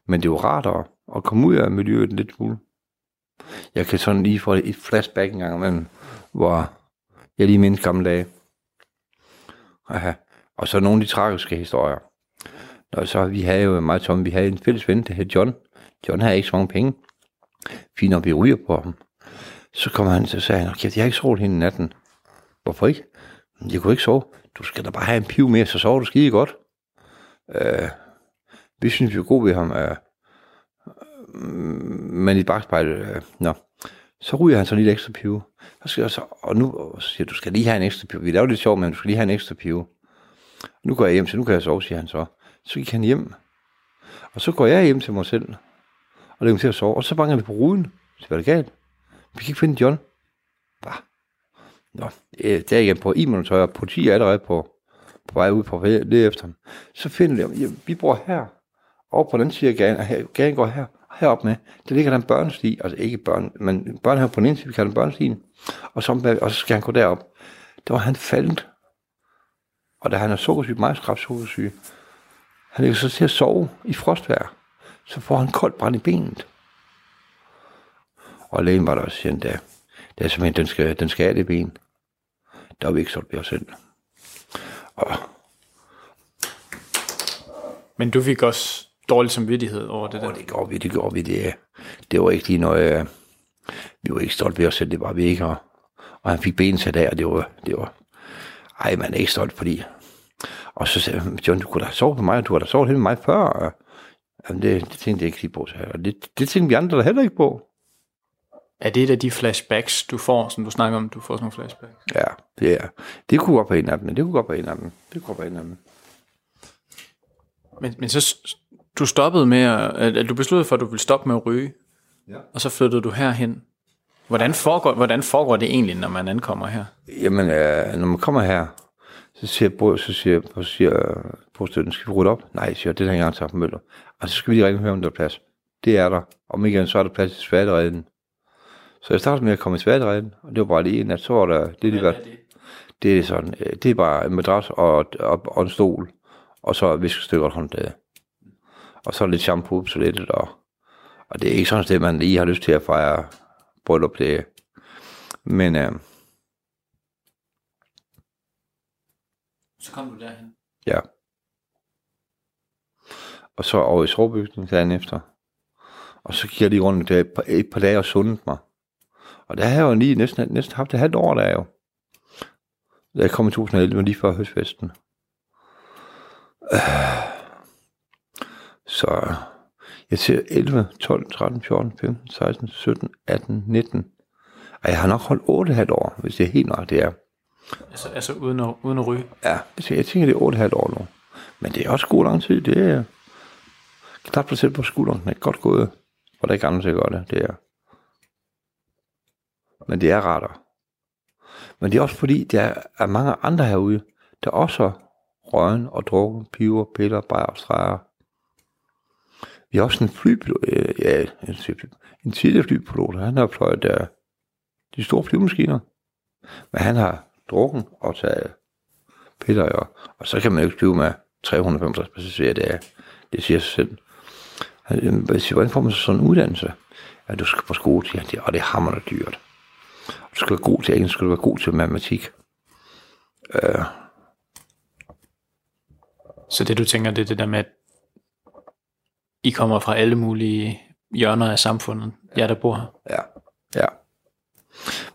Men det var rart at, at komme ud af miljøet lidt smule. Jeg kan sådan lige få et flashback en gang imellem, hvor jeg lige mindes gamle dage. Aha. Og så nogle af de tragiske historier. Og så vi havde jo meget tomme. vi havde en fælles ven, der hed John. John havde ikke så mange penge. Fint når vi ryger på ham. Så kom han og sagde, han, jeg har ikke sovet hele natten. Hvorfor ikke? Jeg kunne ikke sove. Du skal da bare have en piv mere, så sover du skide godt. Øh, vi synes, vi er gode ved ham. Øh, øh, men i bagspejlet, øh, nå. Så ryger han så lidt ekstra pive. Så skal jeg så, og nu siger du skal lige have en ekstra pive. Vi laver lidt sjovt, men du skal lige have en ekstra pive. Nu går jeg hjem, så nu kan jeg sove, siger han så. Så gik han hjem. Og så går jeg hjem til mig selv. Og lægger mig til at sove. Og så banker vi på ruden. Så var det galt. Vi kan ikke finde John. Bah. Nå, øh, det er igen på e-monitør, og politi er allerede på, på vej ud på det efter ham. Så finder de, ja, vi bor her, og på den side af gaden, gaden går her, heroppe med, der ligger der en børnesti, altså ikke børn, men børn her på den ene side, vi kalder den børnestien, og så, og så skal han gå derop. Der var han faldet, og da han er sukkersyg, meget skrab sukkersyg, han ligger så til at sove i frostvær, så får han koldt brand i benet. Og lægen var der også siger, der, det er simpelthen, den skal, den skal have det ben. Der var vi ikke solgt ved os selv. Og... Men du fik også dårlig samvittighed over det der? det gjorde vi, det gjorde vi. Det, det var ikke lige noget... Øh, vi var ikke stolt ved os selv, det var vi ikke. Og, og han fik ben sat af, og det var... Det var ej, man er ikke stolt, fordi... Og så sagde han, John, du kunne da sove på mig, og du har da sovet hele mig før. Og, jamen, det, det tænkte jeg ikke lige på. Så, og det, det tænkte vi andre der heller ikke på. Er det et af de flashbacks, du får, som du snakker om, du får sådan nogle flashbacks? Ja, det er. Det kunne godt på en af dem, det kunne godt på en af dem. Det kunne godt på en af dem. Men, men så, du stoppede med at, at du besluttede for, at du ville stoppe med at ryge, ja. og så flyttede du herhen. Hvordan foregår, hvordan foregår det egentlig, når man ankommer her? Jamen, øh, når man kommer her, så siger, så siger, så siger poststøtten, skal vi rydde op? Nej, siger det har jeg engang taget møller. Og så skal vi lige ringe og høre, om der er plads. Det er der. Om ikke så er der plads i sværdereden. Så jeg startede med at komme i sværdereden, og det var bare lige en at så var der, det, det, var, det er sådan, øh, det er bare en madras og, og, og en stol, og så viskestykker og håndklæde og så lidt shampoo på toilettet, og, og det er ikke sådan et sted, man lige har lyst til at fejre bryllup, det Men øh, Så kom du derhen? Ja. Og så over i sovebygningen dagen efter. Og så gik jeg lige rundt et par, et par dage og sundet mig. Og der har jeg jo lige næsten, næsten haft et halvt år, der jo. Da jeg kom i 2011, lige før høstfesten. Øh. Så jeg ser 11, 12, 13, 14, 15, 16, 17, 18, 19. Og jeg har nok holdt 8,5 år, hvis det er helt nok, det er. Altså, altså uden, at, uden at ryge? Ja, jeg tænker, det er 8,5 år nu. Men det er også god lang tid. Det er knap på selv på skulderen. Det er godt gået. Og der er ikke til at gøre det. det er. Men det er retter. Men det er også fordi, der er mange andre herude, der også har røgen og drukken, piver, piller, bajer og streger vi har også en flypilot, øh, ja, en tidligere flypilot, han har fløjet der, øh, de store flymaskiner. Men han har drukken og taget piller, og, og så kan man jo ikke flyve med 365 passagerer, det, er, det siger sig selv. Han øh, siger, hvordan får man så sådan en uddannelse? Ja, du skal på skole, siger han, og det er hammerende dyrt. Du skal være god til engelsk, du skal være god til matematik. Øh, Så det du tænker, det er det der med, at I kommer fra alle mulige hjørner af samfundet, jer der bor her. Ja, ja.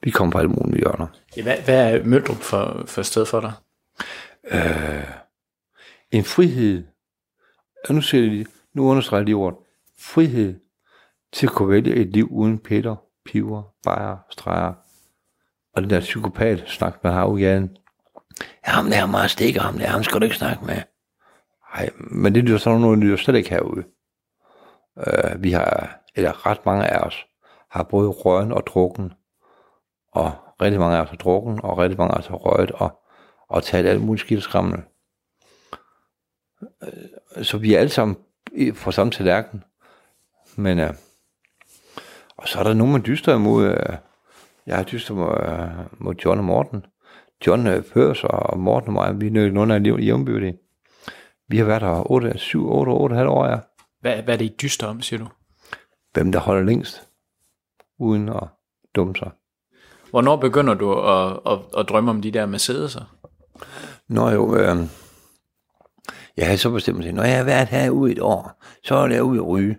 Vi kommer på alle mulige hjørner. Ja, hvad, hvad er Møldrup for, for sted for dig? Øh, en frihed, og nu, siger jeg lige, nu understreger jeg lige ordet, frihed til at kunne vælge et liv uden Peter, piver, bajer, streger, og den der psykopat snak med gaden. Ham der er meget stikker, ham der, ham skal du ikke snakke med. Nej, men det er sådan noget, det er slet ikke herude. Øh, vi har, eller ret mange af os, har både røgen og drukken, og rigtig mange af os har drukken, og rigtig mange af os har røget, og, og taget alt muligt skidt og skræmmende. Øh, Så vi er alle sammen på samme tallerken. Men, øh, og så er der nogen, man dyster imod. Øh, jeg har dyster mod, øh, mod John og Morten. John øh, Pørs og Morten og mig, vi er nødt nogen af jævnbyrdige. Vi har været her 8, 7, 8, 8, halv år, ja. Hvad, hvad er det, I dyster om, siger du? Hvem der holder længst, uden at dumme sig. Hvornår begynder du at, at, at drømme om de der Mercedes'er? Nå jo, øh, jeg havde så bestemt mig når jeg har været herude et år, så er jeg ude at ryge.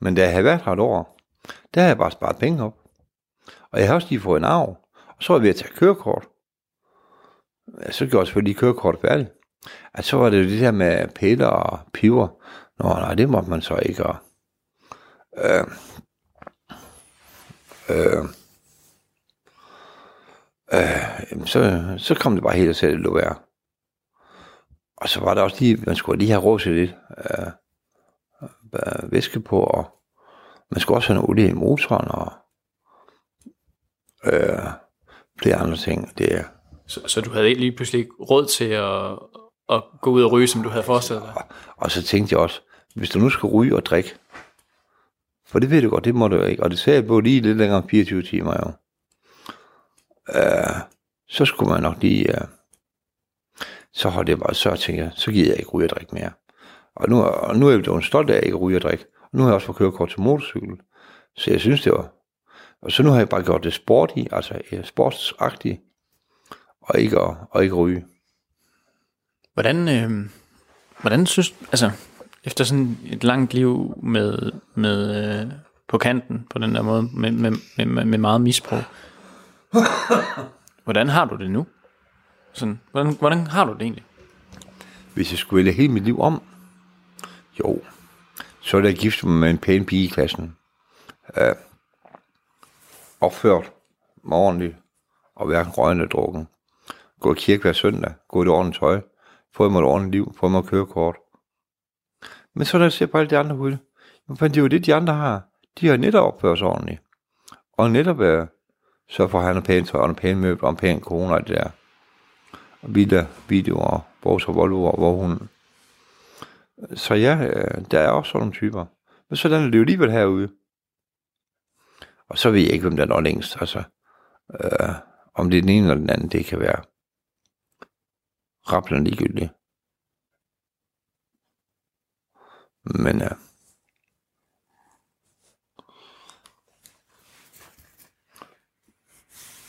Men da jeg havde været her et år, der har jeg bare sparet penge op. Og jeg har også lige fået en arv, og så var jeg ved at tage kørekort. Ja, så gjorde jeg selvfølgelig lige kørekort færdigt. Og så var det jo det der med piller og piver. Nå, nej, det måtte man så ikke. Og, øh, øh, øh, så, så kom det bare helt og selv lå være. Og så var der også lige, man skulle lige have råd til lidt øh, øh væske på, og man skulle også have noget olie i motoren, og øh, flere andre ting. Det, er- Så, så du havde ikke lige pludselig ikke råd til at, at gå ud og ryge, som du havde forestillet dig? og så tænkte jeg også, hvis du nu skal ryge og drikke, for det ved du godt, det må du ikke, og det sagde jeg på lige lidt længere end 24 timer jo. Øh, så skulle man nok lige, øh, så holdt jeg bare, så tænkte jeg, så gider jeg ikke ryge og drikke mere. Og nu, og nu er jeg blevet stolt af, at jeg ikke ryger og drikke. Og nu har jeg også fået kørekort til motorcykel. Så jeg synes, det var... Og så nu har jeg bare gjort det sporty, altså øh, sportsagtigt, og ikke, at, og ikke ryge. Hvordan, øh, hvordan synes altså, efter sådan et langt liv med, med øh, på kanten, på den der måde, med, med, med, med meget misbrug, hvordan har du det nu? Sådan, hvordan, hvordan har du det egentlig? Hvis jeg skulle vælge hele mit liv om, jo, så jeg gifte mig med en pæn pige i klassen. Øh, opført mig ordentligt, og hverken røgende eller drukken. Gå i kirke hver søndag, gå i det ordentligt tøj, få mig et ordentligt liv, få mig kørekort. Men så når jeg ser på alle de andre ude, men det er jo det, de andre har. De har netop opført sig ordentligt. Og netop øh, så får han en pænt tøj, og en pæn møbel, og en pæn kone og det der og biler, videoer, vores og Volvo, hvor hun... Så ja, øh, der er også sådan nogle typer. Men sådan er det jo alligevel herude. Og så ved jeg ikke, hvem der når længst. Altså, øh, om det er den ene eller den anden, det kan være rappelende ligegyldigt. Men øh,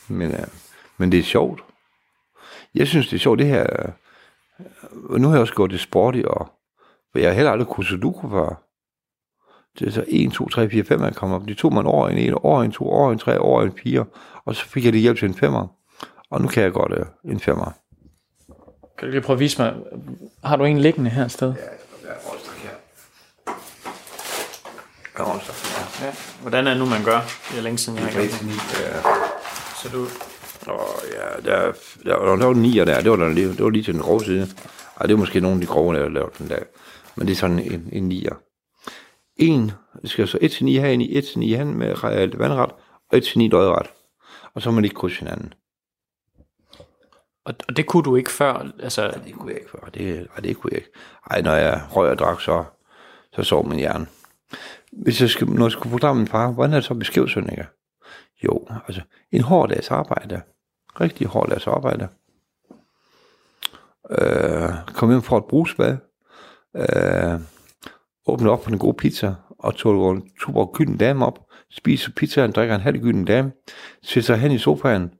men, øh, men det er sjovt. Jeg synes, det er sjovt, det her... øh, Nu har jeg også gået det sporty, og jeg har heller aldrig kunnet sudoku før. Det er så 1, 2, 3, 4, 5, man kommer op. De tog en år, en 1 år, en 2 år, en 3 år, en 4. Og så fik jeg det hjælp til en 5'er. Og nu kan jeg godt øh, en 5'er. Kan du lige prøve at vise mig, har du en liggende her et sted? Ja. Hvordan er det nu, man gør? Det er længe siden, jeg har gjort det. Så du, Og ja, der, der, der, der var en 9'er der. Det var, der, lige- det var lige til den grove side. Ej, det er måske nogle af de grove, der har lavet den der. Men det er sådan en, en 9'er. En skal så 1 til 9 herinde i 1 til 9 herinde med re- vandret, og 1 til 9 lodret. Og så må de ikke krydse hinanden. og, og det kunne du ikke før, altså, Det kunne jeg ikke før. Det, ej, det kunne jeg ikke. Ej, når jeg røg og drak, så, så sov min hjerne. Hvis jeg skal, når jeg skulle forklare min far, hvordan er det så Sønneke? Jo, altså en hård dags arbejde. Rigtig hård dags arbejde. Øh, kom hjem fra et brugsbad. Øh, åbne op på en god pizza, og tog en super gylden dame op, spiser pizzaen, drikker en halv gylden dame, sætter sig hen i sofaen,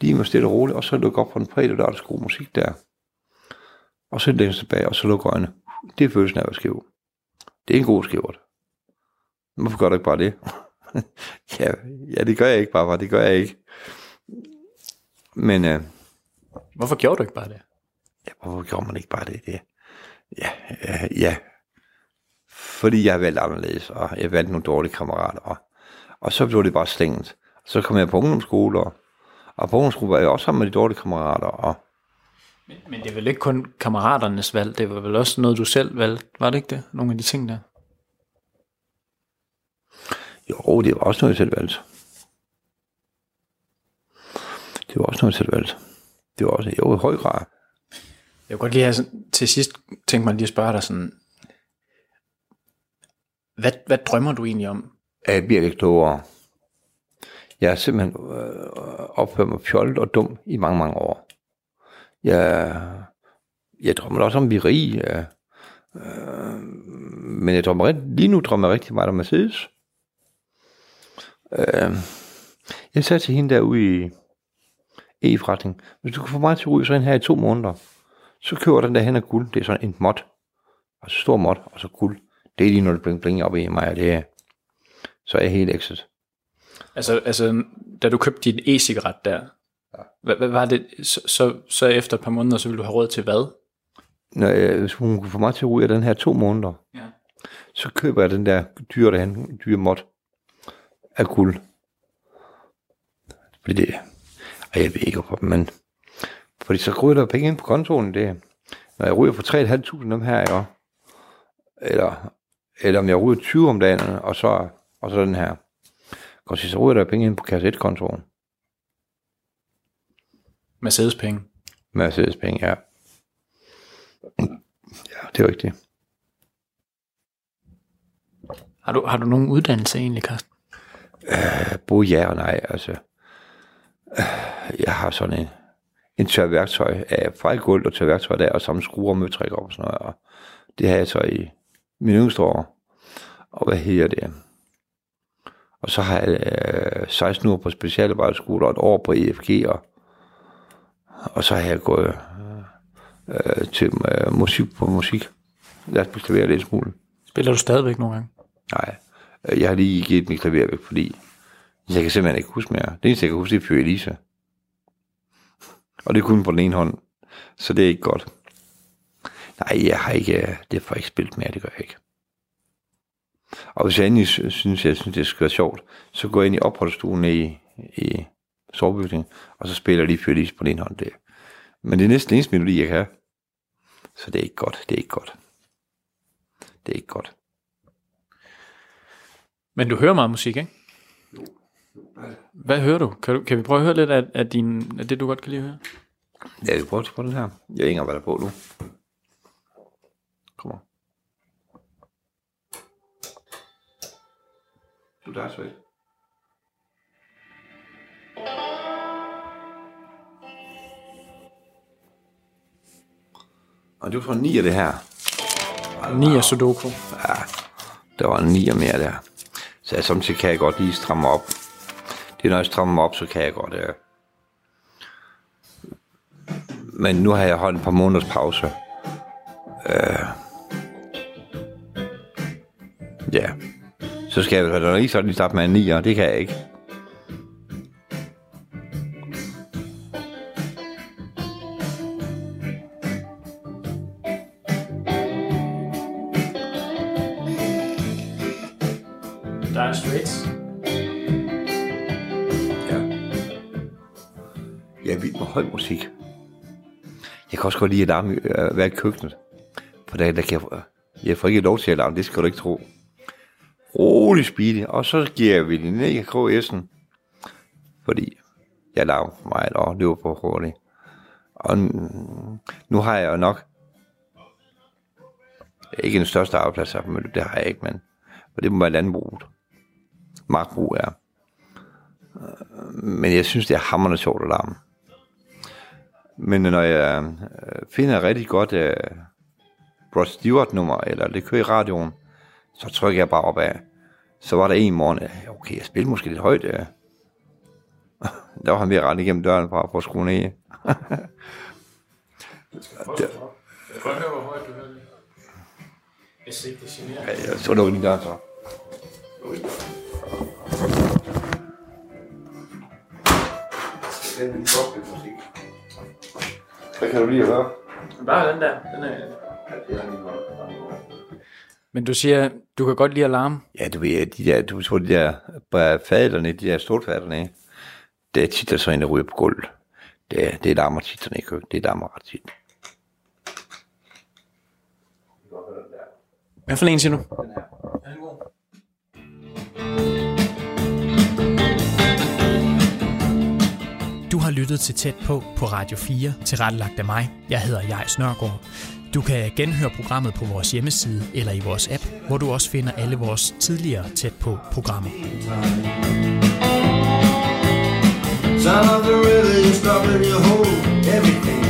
lige med stille og roligt, og så lukker op på en præd, og der er der god musik der. og så læner tilbage, og så lukker øjnene. Det er følelsen af at være skæv. Det er en god skævert. Hvorfor gør du ikke bare det? ja, ja, det gør jeg ikke bare, bare. det gør jeg ikke. Men øh, Hvorfor gjorde du ikke bare det? ja, hvorfor gjorde man ikke bare det? det ja, ja, ja. Fordi jeg har valgt anderledes, og jeg har valgt nogle dårlige kammerater. Og, og så blev det bare stængt. Så kom jeg på ungdomsskole, og, og på ungdomsskole var jeg også sammen med de dårlige kammerater. Og, Men det er vel ikke kun kammeraternes valg, det var vel også noget, du selv valgte, var det ikke det? Nogle af de ting der. jo, det var også noget, jeg selv valgte. Det var også noget, jeg selv valgte. Det var også, jo, i høj grad. Jeg kunne godt lige have til sidst tænkt mig lige at spørge dig sådan, hvad, hvad drømmer du egentlig om? at jeg bliver lidt klogere. Jeg har simpelthen øh, opført mig fjollet og dum i mange, mange år. Jeg, jeg drømmer også om at blive rig. Øh, øh, men jeg drømmer, lige nu drømmer jeg rigtig meget om Mercedes. Øh, jeg sagde til hende derude i e-forretning, hvis du kan få mig til at ryge så ind her i to måneder, så køber den der hen af guld. Det er sådan en mod. Altså stor mod, og så guld. Det er lige noget bling bling op i mig, og det så er jeg helt exit. Altså, altså da du købte din e-cigaret der, hvad, hvad var det, så, så, så efter et par måneder, så ville du have råd til hvad? Når hvis hun kunne få mig til at ryge den her to måneder, Ja. så køber jeg den der dyre derhen, dyre mod af guld. Fordi det, og jeg ved ikke hvorfor, men fordi så ryger der penge ind på kontoen, det, når jeg ryger for 3.500 dem her, ikke? eller, eller om jeg ryger 20 om dagen, og så, og så den her, og så ryger der penge ind på kasse 1-kontoen. Mercedes penge. Mercedes penge, ja. Ja, det er rigtigt. Har du, har du nogen uddannelse egentlig, Carsten? Både ja og nej, altså. Øh, Jeg har sådan en, en tør værktøj af fejlgulv og tør værktøj der, og samme skruer og møtrik op og sådan noget. Og det har jeg så i mine yngste år. Og hvad hedder det? Og så har jeg øh, 16 uger på specialarbejderskole og et år på EFG, og, og så har jeg gået øh, til øh, musik på musik. Jeg har klaver lidt smule. Spiller du stadigvæk nogle gange? Nej, øh, jeg har lige givet mit klaver væk, fordi jeg kan simpelthen ikke huske mere. Det eneste, jeg kan huske, det er Fyre Elisa. Og det er kun på den ene hånd, så det er ikke godt. Nej, jeg har ikke, øh, det får jeg ikke spillet mere, det gør jeg ikke. Og hvis jeg endelig sy- synes, jeg synes, det skal være sjovt, så går jeg ind i opholdsstuen i, i sovebygningen, og så spiller jeg lige Fyre Elisa på den hånd. Det. Men det er næsten eneste melodi, jeg kan have. Så det er ikke godt, det er ikke godt. Det er ikke godt. Men du hører meget musik, ikke? Hvad hører du? Kan, du, kan vi prøve at høre lidt af, af, din, af det, du godt kan lide at høre? Ja, vi prøver på den her. Jeg ved ikke engang, hvad der er på nu. Kom on. Du er Svend. Og det var fra 9 af det her. Nia Sudoku. Ja, der var en 9 mere der. Så jeg, samtidig kan jeg godt lige stramme op. Det er når jeg strammer op, så kan jeg godt... Øh... Men nu har jeg holdt et par måneders pause. Øh... Ja. Så skal jeg vel lige sådan lige starte med en 9, og det kan jeg ikke. Der er Straits. Ja. Jeg er vild med høj musik. Jeg kan også godt lide at larme, øh, være i køkkenet. For der, der kan jeg, jeg får ikke lov til at larme, det skal du ikke tro. Rolig speedy, og så giver vi den ned i KS'en. Fordi jeg laver for meget og løber på hurtigt. Og nu har jeg jo nok ikke den største arbejdsplads på Mølle, det har jeg ikke, men for det må være landbruget. Magtbrug er. Men jeg synes, det er hammerende sjovt at larme. Men når jeg øh, finder et rigtig godt uh, Rod Stewart nummer, eller det kører i radioen, så trykker jeg bare op af. Så var der en morgen, okay, jeg spiller måske lidt højt. Øh. Der var han ved at rende igennem døren for at få skrue ned. det, Prøv at høre, hvor højt du hører det. Hvis ikke det generer. Ja, ja, så lukker din dør så. Hvad kan du lige høre? Bare den der. Den er... Men du siger, du kan godt lide alarm. Ja, du ved, de der, du tror, de der faderne, de der stålfaderne, det er tit, der så en, der ryger på gulvet. Det, er- det larmer tit sådan i køkkenet. Det larmer ret tit. Hvad for en siger du? Du har lyttet til Tæt på på Radio 4, tilrettelagt af mig. Jeg hedder Jais Nørgaard. Du kan genhøre programmet på vores hjemmeside eller i vores app, hvor du også finder alle vores tidligere tæt på programmer. Sound of the river is your whole everything.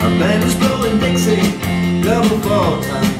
A band is blowing Dixie, double fall time.